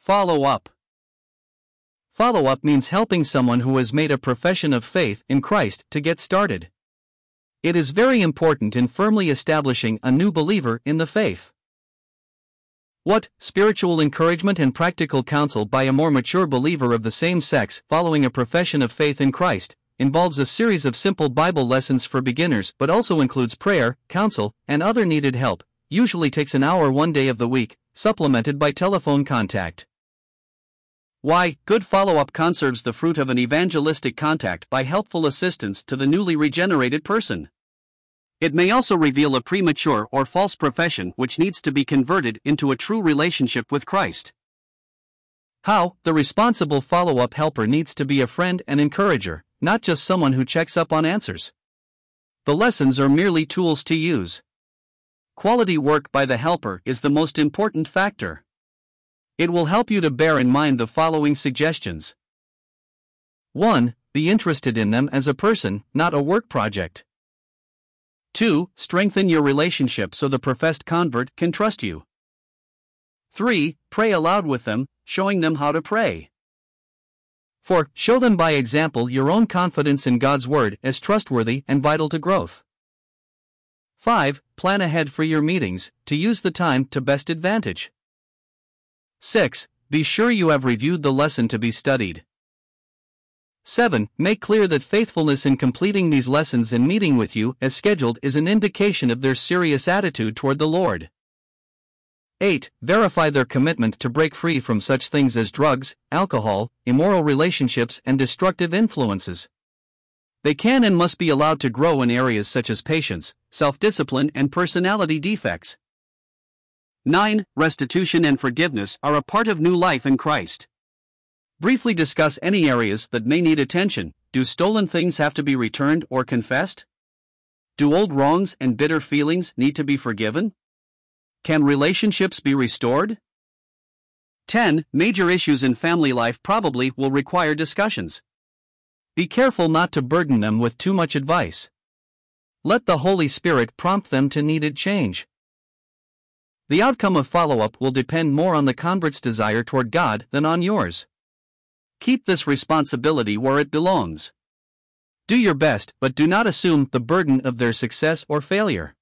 Follow up. Follow up means helping someone who has made a profession of faith in Christ to get started. It is very important in firmly establishing a new believer in the faith. What spiritual encouragement and practical counsel by a more mature believer of the same sex following a profession of faith in Christ involves a series of simple Bible lessons for beginners but also includes prayer, counsel, and other needed help, usually takes an hour one day of the week, supplemented by telephone contact. Why, good follow up conserves the fruit of an evangelistic contact by helpful assistance to the newly regenerated person. It may also reveal a premature or false profession which needs to be converted into a true relationship with Christ. How? The responsible follow up helper needs to be a friend and encourager, not just someone who checks up on answers. The lessons are merely tools to use. Quality work by the helper is the most important factor. It will help you to bear in mind the following suggestions 1. Be interested in them as a person, not a work project. 2. Strengthen your relationship so the professed convert can trust you. 3. Pray aloud with them, showing them how to pray. 4. Show them by example your own confidence in God's Word as trustworthy and vital to growth. 5. Plan ahead for your meetings to use the time to best advantage. 6. Be sure you have reviewed the lesson to be studied. 7. Make clear that faithfulness in completing these lessons and meeting with you as scheduled is an indication of their serious attitude toward the Lord. 8. Verify their commitment to break free from such things as drugs, alcohol, immoral relationships, and destructive influences. They can and must be allowed to grow in areas such as patience, self discipline, and personality defects. 9. Restitution and forgiveness are a part of new life in Christ. Briefly discuss any areas that may need attention. Do stolen things have to be returned or confessed? Do old wrongs and bitter feelings need to be forgiven? Can relationships be restored? 10. Major issues in family life probably will require discussions. Be careful not to burden them with too much advice. Let the Holy Spirit prompt them to needed change. The outcome of follow up will depend more on the convert's desire toward God than on yours. Keep this responsibility where it belongs. Do your best, but do not assume the burden of their success or failure.